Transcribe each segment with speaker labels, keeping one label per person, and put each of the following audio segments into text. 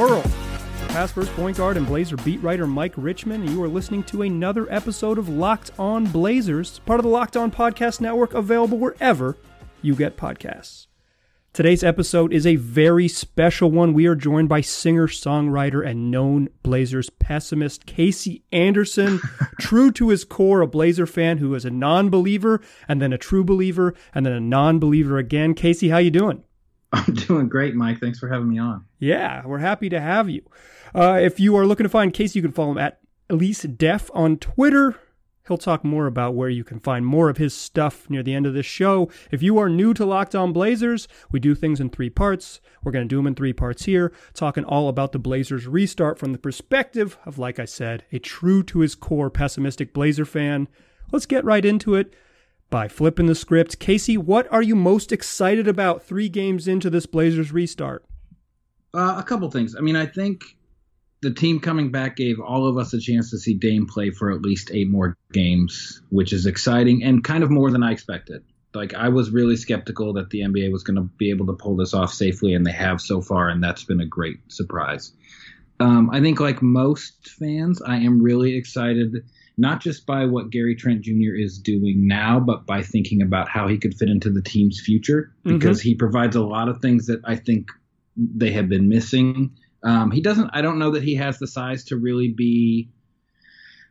Speaker 1: world. Past first point guard and Blazer beat writer Mike Richman, and you are listening to another episode of Locked On Blazers, part of the Locked On Podcast Network, available wherever you get podcasts. Today's episode is a very special one. We are joined by singer, songwriter, and known Blazers pessimist Kasey Anderson, true to his core, a Blazer fan who is a non-believer and then a true believer and then a non-believer again. Kasey, how you doing?
Speaker 2: I'm doing great, Mike. Thanks for having me on.
Speaker 1: Yeah, we're happy to have you. Uh, if you are looking to find Kasey, you can follow him at Leasdef on Twitter. He'll talk more about where you can find more of his stuff near the end of this show. If you are new to Locked On Blazers, we do things in three parts. We're going to do them in three parts here, talking all about the Blazers restart from the perspective of, like I said, a true to his core pessimistic Blazer fan. Let's get right into it by flipping the script. Kasey, what are you most excited about three games into this Blazers restart?
Speaker 2: Uh, a couple things. I mean, I think the team coming back gave all of us a chance to see Dame play for at least eight more games, which is exciting and kind of more than I expected. Like I was really skeptical that the NBA was going to be able to pull this off safely, and they have so far, and that's been a great surprise. Um, I think, like most fans, I am really excited not just by what Gary Trent Jr. is doing now, but by thinking about how he could fit into the team's future because mm-hmm. he provides a lot of things that I think they have been missing um, he doesn't. I don't know that he has the size to really be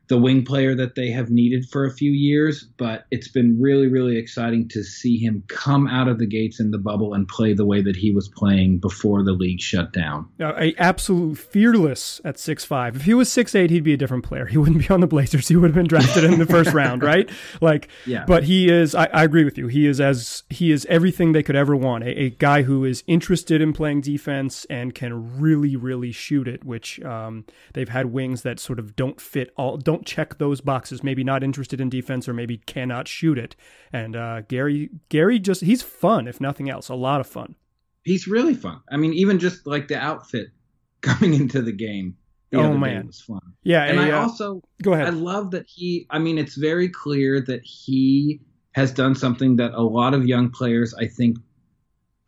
Speaker 2: the wing player that they have needed for a few years, but it's been really, really exciting to see him come out of the gates in the bubble and play the way that he was playing before the league shut down.
Speaker 1: A absolute fearless at six five. If he was six eight, he'd be a different player. He wouldn't be on the Blazers. He would have been drafted in the first round, right? Like, yeah. But he is. I, I, agree with you. He is as he is everything they could ever want. A, a, guy who is interested in playing defense and can really, really shoot it. Which um, they've had wings that sort of don't fit all don't don't check those boxes. Maybe not interested in defense or maybe cannot shoot it. And uh, Gary, Gary just he's fun if nothing else, a lot of fun.
Speaker 2: He's really fun. I mean, even just like the outfit coming into the game. The
Speaker 1: oh man,
Speaker 2: was fun.
Speaker 1: Yeah,
Speaker 2: and I uh, also
Speaker 1: go ahead.
Speaker 2: I love that he. I mean, it's very clear that he has done something that a lot of young players, I think,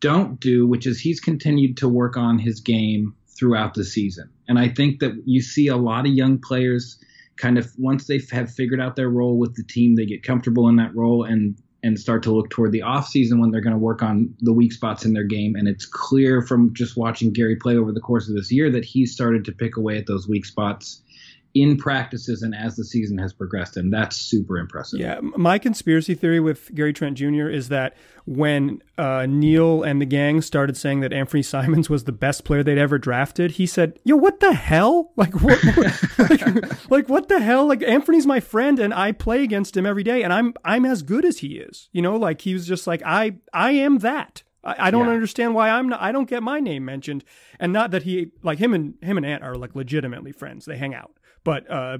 Speaker 2: don't do, which is he's continued to work on his game throughout the season. And I think that you see a lot of young players kind of once they have figured out their role with the team, they get comfortable in that role and and start to look toward the off season when they're going to work on the weak spots in their game. And it's clear from just watching Gary play over the course of this year that he's started to pick away at those weak spots in practices and as the season has progressed, and that's super impressive.
Speaker 1: Yeah, my conspiracy theory with Gary Trent Jr. is that when uh, Neil and the gang started saying that Anthony Simons was the best player they'd ever drafted, he said, "Yo, what the hell? Like, what, like, like, what the hell? Like, Anthony's my friend, and I play against him every day, and I'm I'm as good as he is. You know, like he was just like I I am that." I, don't yeah. understand why I'm not. I don't get my name mentioned, and not that he like him and him and Ant are like legitimately friends. They hang out, but uh,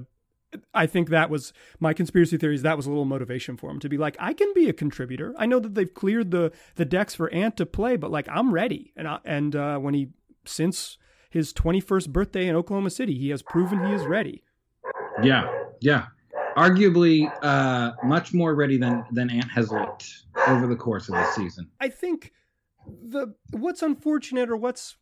Speaker 1: I think that was my conspiracy theories. That was a little motivation for him to be like, I can be a contributor. I know that they've cleared the the decks for Ant to play, but like I'm ready. And I, and uh, when he since his 21st birthday in Oklahoma City, he has proven he is ready.
Speaker 2: Yeah, yeah. Arguably, uh, much more ready than than Ant has looked over the course of the season.
Speaker 1: I think the what's unfortunate or what's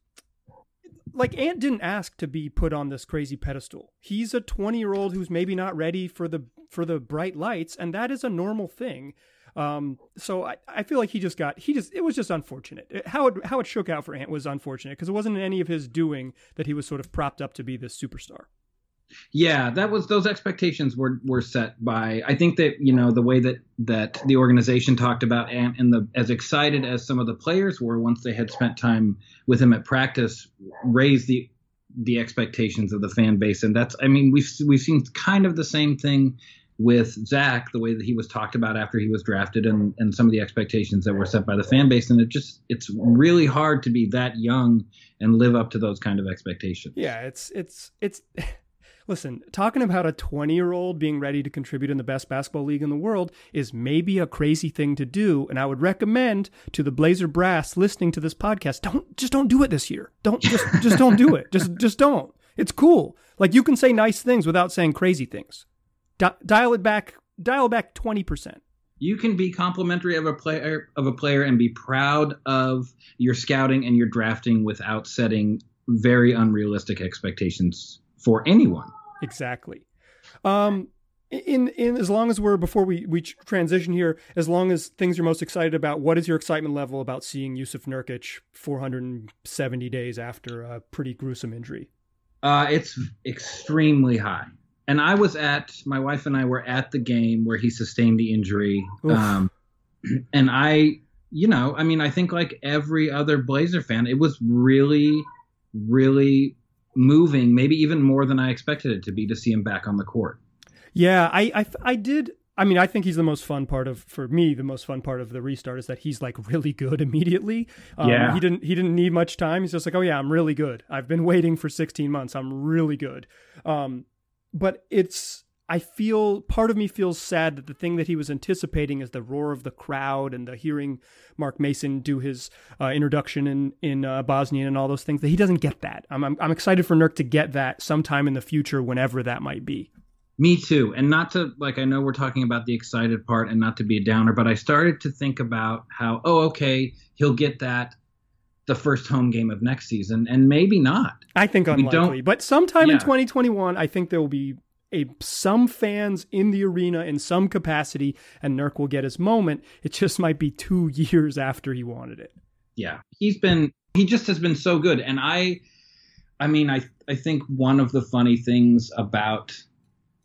Speaker 1: like Ant didn't ask to be put on this crazy pedestal. He's a 20 year old who's maybe not ready for the for the bright lights, and that is a normal thing. Um, so I, I feel like he just got he just it was just unfortunate it, how it how it shook out for Ant was unfortunate because it wasn't any of his doing that he was sort of propped up to be this superstar.
Speaker 2: Yeah, that was those expectations were were set by I think that you know the way that that the organization talked about Ant and the as excited as some of the players were once they had spent time with him at practice raised the the expectations of the fan base and that's I mean we've we've seen kind of the same thing with Zach the way that he was talked about after he was drafted and and some of the expectations that were set by the fan base and it just it's really hard to be that young and live up to those kind of expectations.
Speaker 1: Yeah, it's it's it's Listen, talking about a 20 year old being ready to contribute in the best basketball league in the world is maybe a crazy thing to do. And I would recommend to the Blazer brass listening to this podcast, don't just don't do it this year. Don't just just don't do it. Just just don't. It's cool. Like you can say nice things without saying crazy things. Di- dial it back. Dial back 20%
Speaker 2: you can be complimentary of a player of a player and be proud of your scouting and your drafting without setting very unrealistic expectations for anyone.
Speaker 1: Exactly. Um, in in as long as we're before we we transition here, as long as things you're most excited about, what is your excitement level about seeing Jusuf Nurkic 470 days after a pretty gruesome injury?
Speaker 2: Uh, it's extremely high. And I was at my wife and I were at the game where he sustained the injury. Um, and I, you know, I mean, I think like every other Blazer fan, it was really, really moving, maybe even more than I expected it to be to see him back on the court.
Speaker 1: Yeah, I, I, I did. I mean, I think he's the most fun part of for me. The most fun part of the restart is that he's like really good immediately. Um,
Speaker 2: Yeah.
Speaker 1: he didn't he didn't need much time. He's just like, oh yeah, I'm really good. I've been waiting for 16 months. I'm really good. Um, but it's I feel part of me feels sad that the thing that he was anticipating is the roar of the crowd and the hearing Mark Mason do his uh, introduction in in uh, Bosnian and all those things that he doesn't get that. I'm, I'm I'm excited for Nurk to get that sometime in the future, whenever that might be.
Speaker 2: Me too. And not to like I know we're talking about the excited part and not to be a downer, but I started to think about how oh okay, he'll get that the first home game of next season and maybe not.
Speaker 1: I think unlikely, but sometime in 2021, I think there will be a some fans in the arena in some capacity, and Nurk will get his moment. It just might be two years after he wanted it.
Speaker 2: Yeah. He's been he just has been so good and I I mean I I think one of the funny things about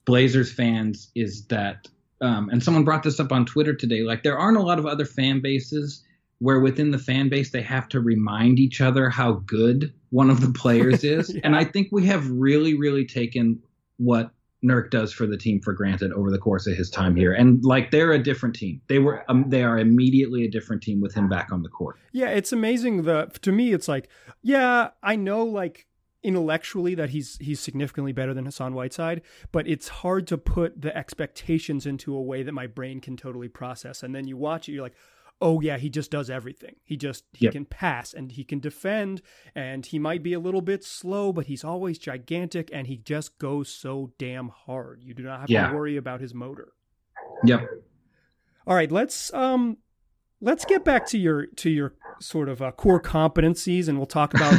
Speaker 2: Blazers fans is that um and someone brought this up on Twitter today like there aren't a lot of other fan bases where within the fan base they have to remind each other how good one of the players is
Speaker 1: Yeah.
Speaker 2: and I think we have really really taken what Nurk does for the team for granted over the course of his time here and like they're a different team they were um, they are immediately a different team with him back on the court
Speaker 1: Yeah, it's amazing. The to me, it's like, yeah, I know like intellectually that he's he's significantly better than Hassan Whiteside, but it's hard to put the expectations into a way that my brain can totally process. And then you watch it, you're like, oh yeah, he just does everything. He just he
Speaker 2: Yep.
Speaker 1: can pass and he can defend and he might be a little bit slow, but he's always gigantic and he just goes so damn hard. You do not have
Speaker 2: Yeah.
Speaker 1: to worry about his motor.
Speaker 2: yep
Speaker 1: All right, let's um let's get back to your to your sort of uh, core competencies and we'll talk about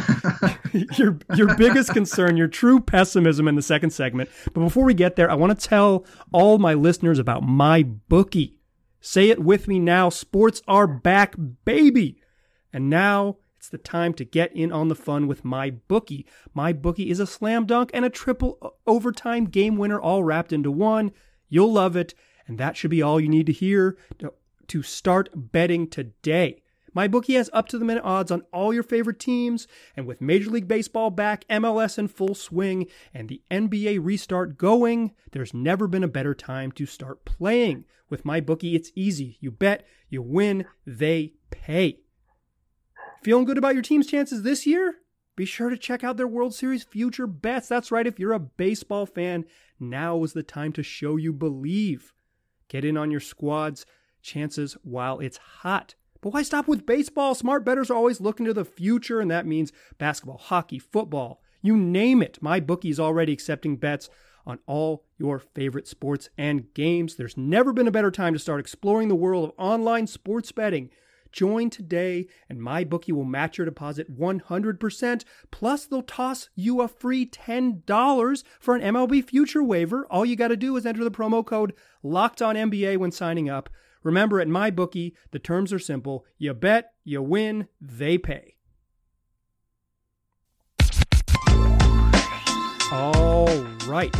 Speaker 1: your your biggest concern, your true pessimism in the second segment. But before we get there, I want to tell all my listeners about my bookie. Say it with me now. Sports are back, baby. And now it's the time to get in on the fun with my bookie. My bookie is a slam dunk and a triple overtime game winner all wrapped into one. You'll love it, and that should be all you need to hear to, to start betting today. My bookie has up to the minute odds on all your favorite teams, and with Major League Baseball back, MLS in full swing, and the NBA restart going, there's never been a better time to start playing. With my bookie, it's easy. You bet, you win, they pay. Feeling good about your team's chances this year? Be sure to check out their World Series future bets. That's right, if you're a baseball fan, now is the time to show you believe. Get in on your squad's chances while it's hot. But why stop with baseball? Smart bettors are always looking to the future, and that means basketball, hockey, football, you name it. My bookie's already accepting bets on all your favorite sports and games. There's never been a better time to start exploring the world of online sports betting. Join today, and MyBookie will match your deposit 100%. Plus, they'll toss you a free $10 for an MLB future waiver. All you got to do is enter the promo code Locked On NBA when signing up. Remember, at my bookie, the terms are simple. You bet, you win, they pay. All right.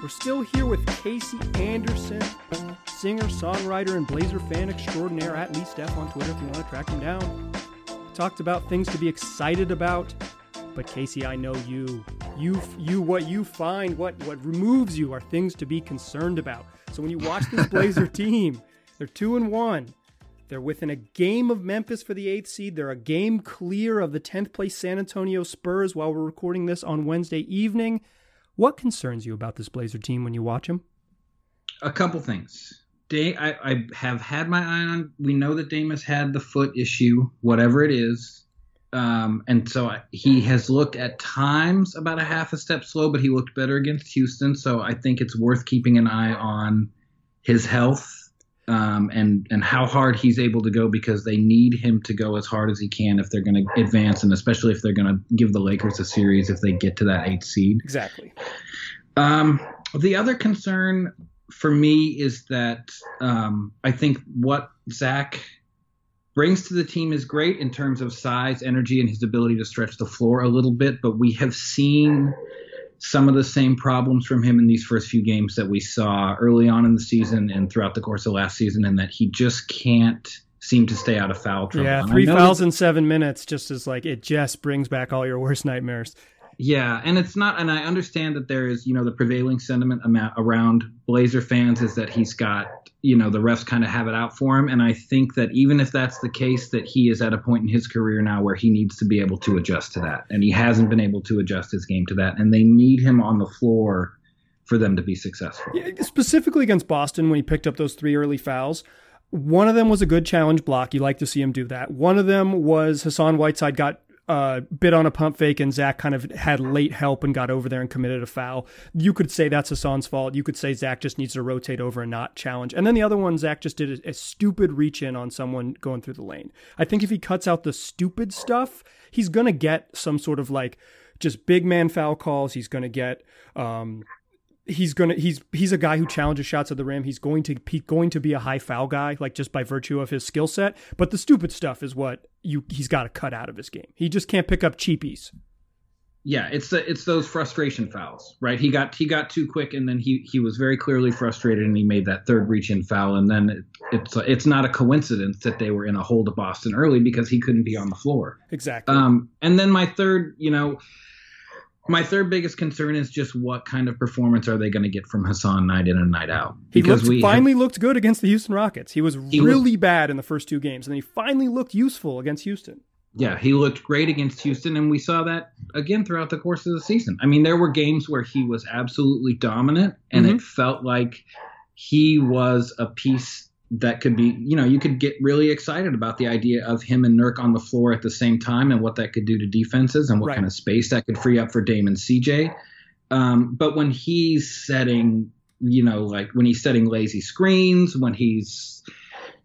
Speaker 1: We're still here with Kasey Anderson, singer, songwriter, and Blazer fan extraordinaire at Leasdef on Twitter if you want to track him down. Talked about things to be excited about, but Kasey, I know you. You, you, what you find, what what removes you are things to be concerned about. So when you watch this Blazer team, they're two and one. They're within a game of Memphis for the eighth seed. They're a game clear of the 10th place San Antonio Spurs while we're recording this on Wednesday evening. What concerns you about this Blazer team when you watch them?
Speaker 2: a couple things. Day, I, I have had my eye on. We know that Dame has had the foot issue, whatever it is, um, and so I, he has looked at times about a half a step slow, but he looked better against Houston. So I think it's worth keeping an eye on his health. Um, and and how hard he's able to go because they need him to go as hard as he can if they're going to advance, and especially if they're going to give the Lakers a series if they get to that eighth seed.
Speaker 1: Exactly.
Speaker 2: Um, the other concern for me is that um, I think what Zach brings to the team is great in terms of size, energy, and his ability to stretch the floor a little bit, but we have seen some of the same problems from him in these first few games that we saw early on in the season and throughout the course of last season, and that he just can't seem to stay out of foul trouble.
Speaker 1: Yeah, three fouls in seven minutes just is like it just brings back all your worst nightmares.
Speaker 2: Yeah, and it's not, and I understand that there is, you know, the prevailing sentiment around Blazer fans is that he's got, you know, the refs kind of have it out for him, and I think that even if that's the case, that he is at a point in his career now where he needs to be able to adjust to that, and he hasn't been able to adjust his game to that, and they need him on the floor for them to be successful.
Speaker 1: Yeah, specifically against Boston when he picked up those three early fouls. One of them was a good challenge block. You like to see him do that. One of them was Hassan Whiteside got uh, bit on a pump fake and Zach kind of had late help and got over there and committed a foul. You could say that's Hassan's fault. You could say Zach just needs to rotate over and not challenge. And then the other one, Zach just did a, a stupid reach in on someone going through the lane. I think if he cuts out the stupid stuff, he's going to get some sort of like just big man foul calls. He's going to get, um, he's gonna he's he's a guy who challenges shots at the rim. He's going to be going to be a high foul guy, like just by virtue of his skill set. But the stupid stuff is what you he's got to cut out of his game. He just can't pick up cheapies.
Speaker 2: Yeah, it's the, it's those frustration fouls, right? He got he got too quick, and then he he was very clearly frustrated, and he made that third reach in foul, and then it, it's it's not a coincidence that they were in a hole to Boston early because he couldn't be on the floor.
Speaker 1: Exactly.
Speaker 2: Um, and then my third, you know my third biggest concern is just what kind of performance are they going to get from Hassan night in and night out?
Speaker 1: Because he finally have, looked good against the Houston Rockets. He was he really looked, bad in the first two games, and then he finally looked useful against Houston.
Speaker 2: Yeah, he looked great against Houston, and we saw that again throughout the course of the season. I mean, there were games where he was absolutely dominant, and mm-hmm. it felt like he was a piece that could be, you know, you could get really excited about the idea of him and Nurk on the floor at the same time and what that could do to defenses and what right. kind of space that could free up for Dame and CJ. Um, but when he's setting, you know, like when he's setting lazy screens, when he's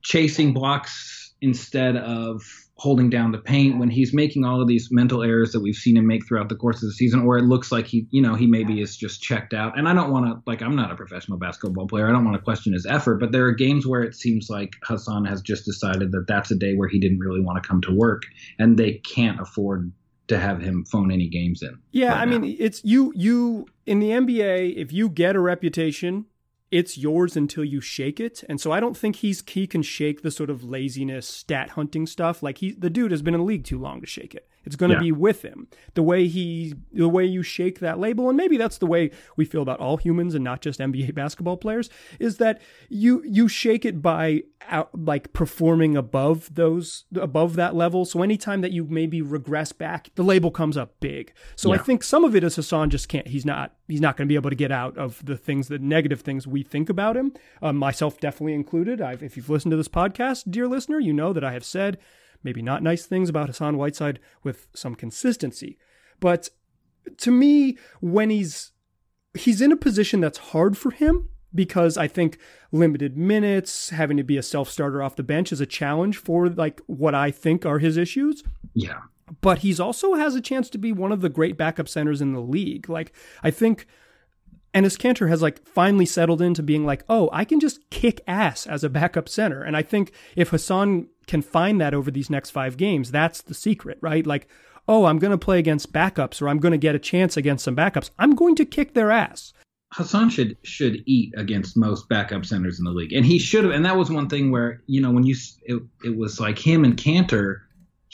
Speaker 2: chasing blocks instead of holding down the paint when he's making all of these mental errors that we've seen him make throughout the course of the season or it looks like he you know he maybe is just checked out. And i don't want to like i'm not a professional basketball player. I don't want to question his effort but there are games where it seems like hassan has just decided that that's a day where he didn't really want to come to work and they can't afford to have him phone any games in
Speaker 1: yeah right i now. mean it's you you in the nba if you get a reputation it's yours until you shake it. And so I don't think he's he can shake the sort of laziness, stat hunting stuff. Like he the dude has been in the league too long to shake it. It's going to yeah. be with him. The way he, the way you shake that label, and maybe that's the way we feel about all humans and not just NBA basketball players, is that you you shake it by out, like performing above those above that level. So anytime that you maybe regress back, the label comes up big. So yeah. I think some of it is Hassan just can't. He's not. He's not going to be able to get out of the things, the negative things we think about him. Um, myself definitely included. I've, if you've listened to this podcast, dear listener, you know that I have said maybe not nice things about Hassan Whiteside with some consistency. But to me, when he's he's in a position that's hard for him because I think limited minutes, having to be a self-starter off the bench is a challenge for like what I think are his issues.
Speaker 2: Yeah.
Speaker 1: But he's also has a chance to be one of the great backup centers in the league. Like I think Enes Kanter has like finally settled into being like, oh, I can just kick ass as a backup center. And I think if Hassan can find that over these next five games, that's the secret, right? Like, oh, I'm going to play against backups or I'm going to get a chance against some backups. I'm going to kick their ass.
Speaker 2: Hassan should should eat against most backup centers in the league, and he should have. And that was one thing where you know when you it, it was like him and Kanter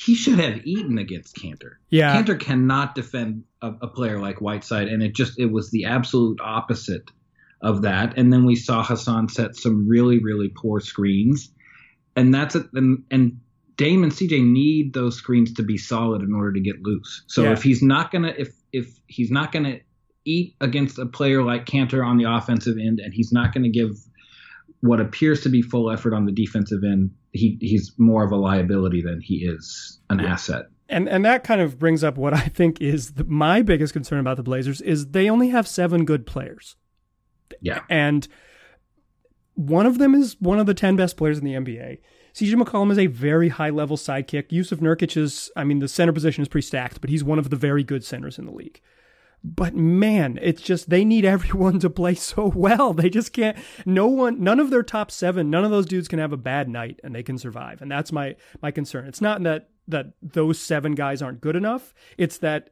Speaker 2: he should have eaten against Kanter.
Speaker 1: Yeah,
Speaker 2: Kanter cannot defend a, a, player like Whiteside, and it just it was the absolute opposite of that. And then we saw Hassan set some really really poor screens, and that's it. And, and Dame and CJ need those screens to be solid in order to get loose. So yeah. if he's not gonna if if he's not gonna eat against a player like Kanter on the offensive end, and he's not gonna give what appears to be full effort on the defensive end, he he's more of a liability than he is an yeah. asset.
Speaker 1: And and that kind of brings up what I think is the, my biggest concern about the Blazers is they only have seven good players.
Speaker 2: Yeah.
Speaker 1: And one of them is one of the 10 best players in the NBA. CJ McCollum is a very high level sidekick. Jusuf Nurkic is, I mean, the center position is pretty stacked, but he's one of the very good centers in the league. But man, it's just they need everyone to play so well. They just can't. No one, none of their top seven, none of those dudes can have a bad night and they can survive. And that's my my concern. It's not that that those seven guys aren't good enough. It's that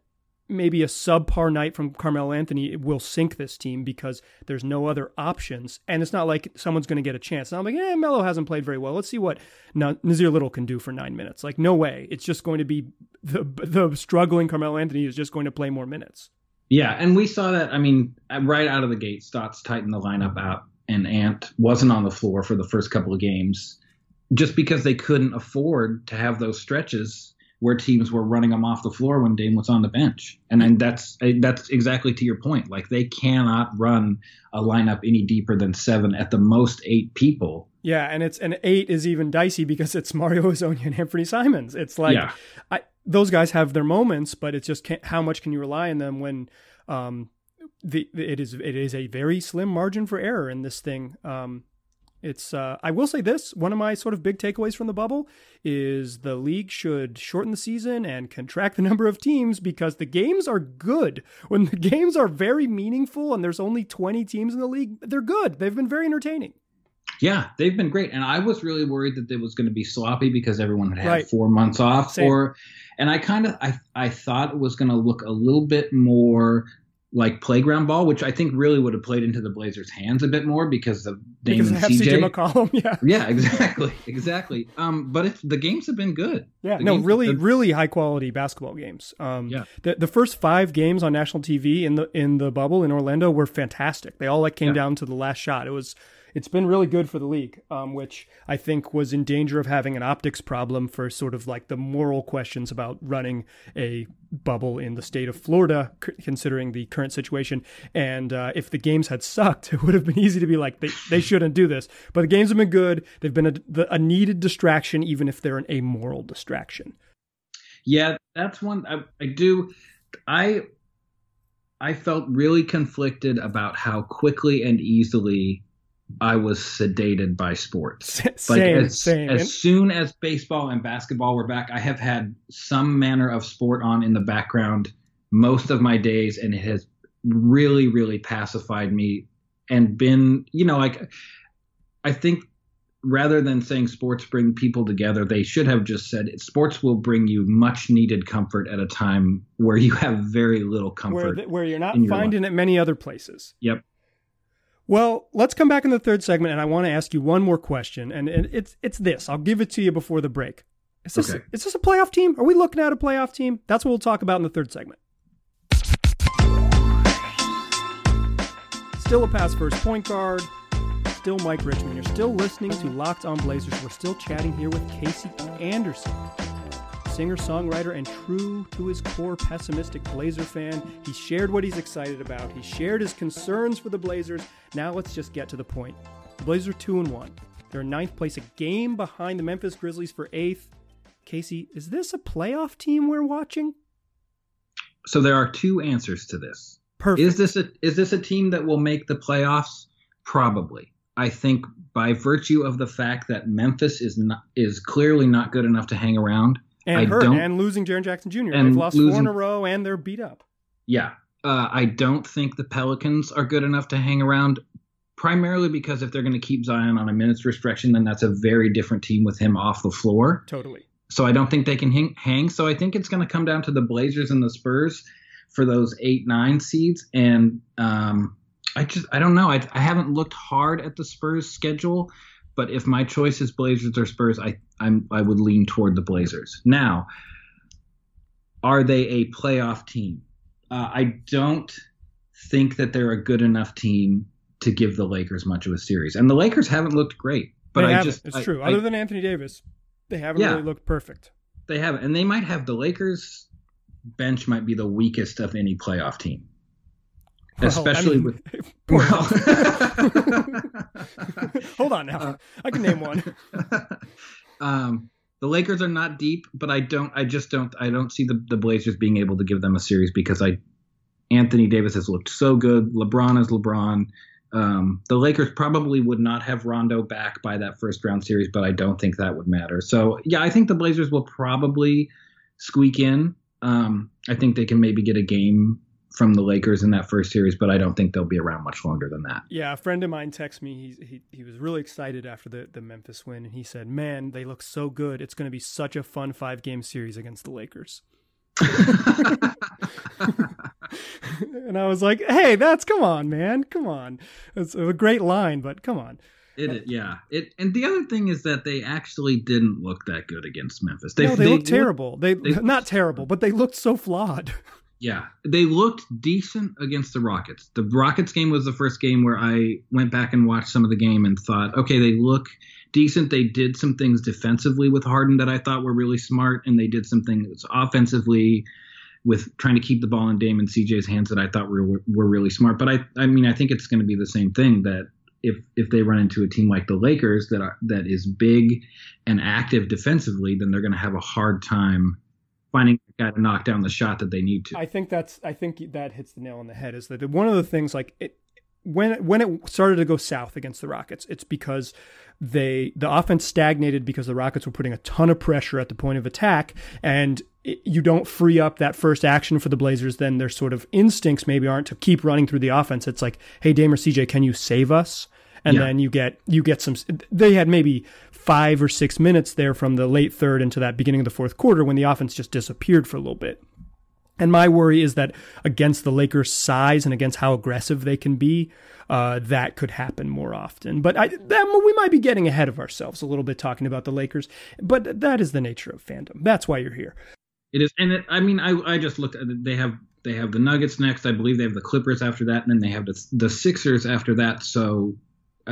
Speaker 1: maybe a subpar night from Carmelo Anthony will sink this team because there's no other options. And it's not like someone's going to get a chance. And I'm like, eh, Melo hasn't played very well. Let's see what Nassir Little can do for nine minutes. Like, no way. It's just going to be the the struggling Carmelo Anthony is just going to play more minutes.
Speaker 2: Yeah, and we saw that. I mean, right out of the gate, Stotts tightened the lineup out, and Ant wasn't on the floor for the first couple of games, just because they couldn't afford to have those stretches where teams were running them off the floor when Dame was on the bench. And then that's that's exactly to your point. Like they cannot run a lineup any deeper than seven, at the most eight people.
Speaker 1: Yeah, and it's an eight is even dicey because it's Mario Hezonja and Anfernee Simons. It's like yeah. I, those guys have their moments, but it's just how much can you rely on them when um, the, it is it is a very slim margin for error in this thing. Um, it's uh, I will say this one of my sort of big takeaways from the bubble is the league should shorten the season and contract the number of teams because the games are good. When the games are very meaningful and there's only 20 teams in the league, they're good. They've been very entertaining.
Speaker 2: Yeah, they've been great, and I was really worried that it was going to be sloppy because everyone had had right. four months off, Same. or, and I kind of I I thought it was going to look a little bit more like playground ball, which I think really would have played into the Blazers' hands a bit more because of Dame because and CJ.
Speaker 1: CJ McCollum, yeah,
Speaker 2: yeah, exactly, exactly. Um, but the games have been good.
Speaker 1: Yeah, the no, really, been... really high quality basketball games. Um, yeah, the the first five games on national TV in the in the bubble in Orlando were fantastic. They all like came yeah. down to the last shot. It was it's been really good for the league, um, which I think was in danger of having an optics problem for sort of like the moral questions about running a bubble in the state of Florida, considering the current situation. And uh, if the games had sucked, it would have been easy to be like, they, they shouldn't do this. But the games have been good. They've been a, a needed distraction, even if they're an amoral distraction.
Speaker 2: Yeah, that's one I, I do. I I felt really conflicted about how quickly and easily I was sedated by sports.
Speaker 1: Same,
Speaker 2: like as,
Speaker 1: same.
Speaker 2: as soon as baseball and basketball were back, I have had some manner of sport on in the background most of my days, and it has really, really pacified me and been, you know, like I think rather than saying sports bring people together, they should have just said sports will bring you much needed comfort at a time where you have very little comfort.
Speaker 1: Where, where you're not finding it many other places.
Speaker 2: Yep.
Speaker 1: Well, let's come back in the third segment, and I want to ask you one more question, and it's it's this. I'll give it to you before the break. Is this okay. is this a playoff team? Are we looking at a playoff team? That's what we'll talk about in the third segment. Still a pass first point guard. Still Mike Richman. You're still listening to Locked On Blazers. We're still chatting here with Kasey Anderson singer songwriter and true to his core pessimistic Blazer fan. He shared what he's excited about, he shared his concerns for the Blazers. Now let's just get to the point. The Blazers are 2 and 1. They're in ninth place, a game behind the Memphis Grizzlies for eighth. Kasey, is this a playoff team we're watching?
Speaker 2: So there are two answers to this.
Speaker 1: Perfect.
Speaker 2: Is this a is this a team that will make the playoffs? Probably. I think by virtue of the fact that Memphis is not is clearly not good enough to hang around,
Speaker 1: and I hurt and losing Jaren Jackson Jr. They've lost losing, four in a row and they're beat up.
Speaker 2: Yeah, uh, I don't think the Pelicans are good enough to hang around. Primarily because if they're going to keep Zion on a minutes restriction, then that's a very different team with him off the floor.
Speaker 1: Totally.
Speaker 2: So I don't think they can hang. hang. So I think it's going to come down to the Blazers and the Spurs for those eight nine seeds. And um, I just I don't know. I, I haven't looked hard at the Spurs schedule but if my choice is Blazers or Spurs, I I'm, I would lean toward the Blazers. Now, are they a playoff team? Uh, I don't think that they're a good enough team to give the Lakers much of a series, and the Lakers haven't looked great. But I just
Speaker 1: it's I, true. Other than Anthony Davis, they haven't yeah, really looked perfect.
Speaker 2: They haven't, and they might have the Lakers bench might be the weakest of any playoff team well, especially I mean, with. Well.
Speaker 1: Hold on now, uh, I can name one.
Speaker 2: um, the Lakers are not deep, but I don't. I just don't. I don't see the the Blazers being able to give them a series because I, Anthony Davis has looked so good. LeBron is LeBron. Um, the Lakers probably would not have Rondo back by that first round series, but I don't think that would matter. So yeah, I think the Blazers will probably squeak in. Um, I think they can maybe get a game from the Lakers in that first series, but I don't think they'll be around much longer than that.
Speaker 1: Yeah, a friend of mine texted me. He, he, he was really excited after the, the Memphis win, and he said, Man, they look so good. It's going to be such a fun five game series against the Lakers. and I was like, "Hey, that's come on, man, come on." It's a great line, but come on.
Speaker 2: It, yeah. It and the other thing is that they actually didn't look that good against Memphis.
Speaker 1: They, no, they, they looked terrible. They, they not terrible, but they looked so flawed.
Speaker 2: Yeah, they looked decent against the Rockets. The Rockets game was the first game where I went back and watched some of the game and thought, okay, they look decent. They did some things defensively with Harden that I thought were really smart, and they did some things offensively with trying to keep the ball in Dame and CJ's hands that I thought were were really smart. But I I mean I think it's going to be the same thing that if if they run into a team like the Lakers that are that is big and active defensively, then they're going to have a hard time finding a guy to knock down the shot that they need to.
Speaker 1: I think that's I think that hits the nail on the head. Is that one of the things like it when when it started to go south against the Rockets, it's because they the offense stagnated because the Rockets were putting a ton of pressure at the point of attack, and you don't free up that first action for the Blazers. Then their sort of instincts maybe aren't to keep running through the offense. It's like, hey, Dame or CJ, can you save us? And yeah. then you get you get some. They had maybe five or six minutes there from the late third into that beginning of the fourth quarter when the offense just disappeared for a little bit. And my worry is that against the Lakers' size and against how aggressive they can be, uh, that could happen more often. But I, that, we might be getting ahead of ourselves a little bit talking about the Lakers. But that is the nature of fandom. That's why you're here.
Speaker 2: It is, and it, I mean, I, I just looked. at. They have they have the Nuggets next. I believe they have the Clippers after that, and then they have the the Sixers after that. So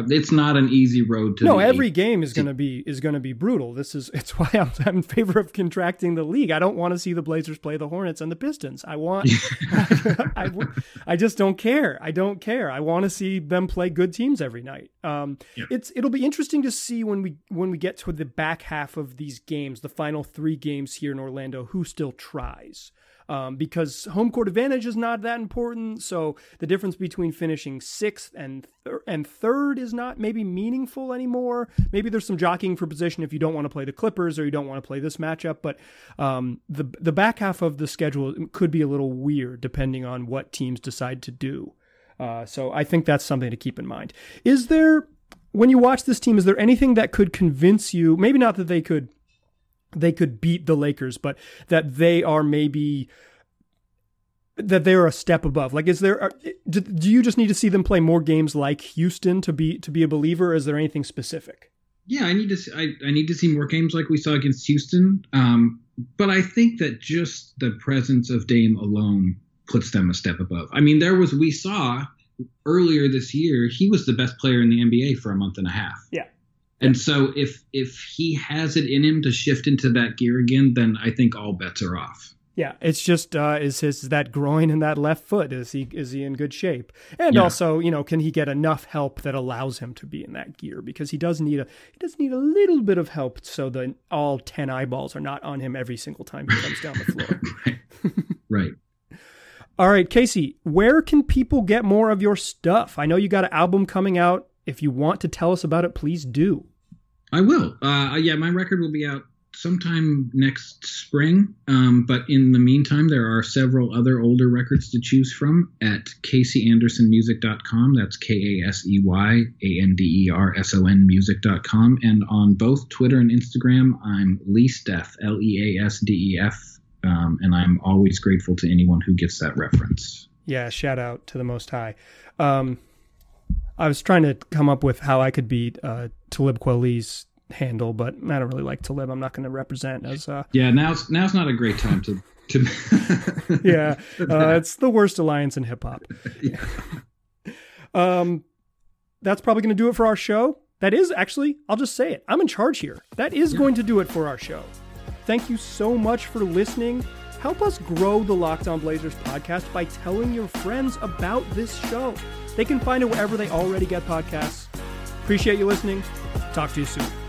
Speaker 2: it's not an easy road to.
Speaker 1: No, every game is going to be is going to be brutal. This is it's why I'm, I'm, in favor of contracting the league. I don't want to see the Blazers play the Hornets and the Pistons. I want. I, I, I, just don't care. I don't care. I want to see them play good teams every night. Um, yeah. It's it'll be interesting to see when we when we get to the back half of these games, the final three games here in Orlando, who still tries um, because home court advantage is not that important. So the difference between finishing sixth and thir- and third is not maybe meaningful anymore. Maybe there's some jockeying for position if you don't want to play the Clippers or you don't want to play this matchup. But um, the the back half of the schedule could be a little weird depending on what teams decide to do. Uh, so I think that's something to keep in mind. Is there when you watch this team, is there anything that could convince you? Maybe not that they could they could beat the Lakers, but that they are maybe that they're a step above. Like, is there? Do you just need to see them play more games like Houston to be to be a believer? is there anything specific?
Speaker 2: Yeah, I need to. See, I, I need to see more games like we saw against Houston. Um, but I think that just the presence of Dame alone puts them a step above. I mean, there was we saw earlier this year he was the best player in the NBA for a month and a half.
Speaker 1: Yeah.
Speaker 2: And so if if he has it in him to shift into that gear again, then I think all bets are off.
Speaker 1: Yeah, it's just uh, is his is that groin and that left foot is he is he in good shape? And yeah. also, you know, can he get enough help that allows him to be in that gear because he does need a he does need a little bit of help so that all 10 eyeballs are not on him every single time he comes down the floor.
Speaker 2: right.
Speaker 1: right. All right, Kasey, where can people get more of your stuff? I know you got an album coming out if you want to tell us about it, please do.
Speaker 2: I will. Uh, yeah, my record will be out sometime next spring. Um, but in the meantime, there are several other older records to choose from at KaseyAndersonMusic.com. That's K A S E Y A N D E R S O N Music.com. And on both Twitter and Instagram, I'm Leasdef, L E A S D E F. Um, and I'm always grateful to anyone who gets that reference.
Speaker 1: Yeah, shout out to the Most High. Um, I was trying to come up with how I could beat uh, Talib Kweli's handle, but I don't really like Talib. I'm not going to represent as. Uh,
Speaker 2: yeah, now's now's not a great time to. to
Speaker 1: yeah, uh, it's the worst alliance in hip hop. yeah. um, that's probably going to do it for our show. That is actually, I'll just say it. I'm in charge here. That is yeah. going to do it for our show. Thank you so much for listening. Help us grow the Locked On Blazers podcast by telling your friends about this show. They can find it wherever they already get podcasts. Appreciate you listening. Talk to you soon.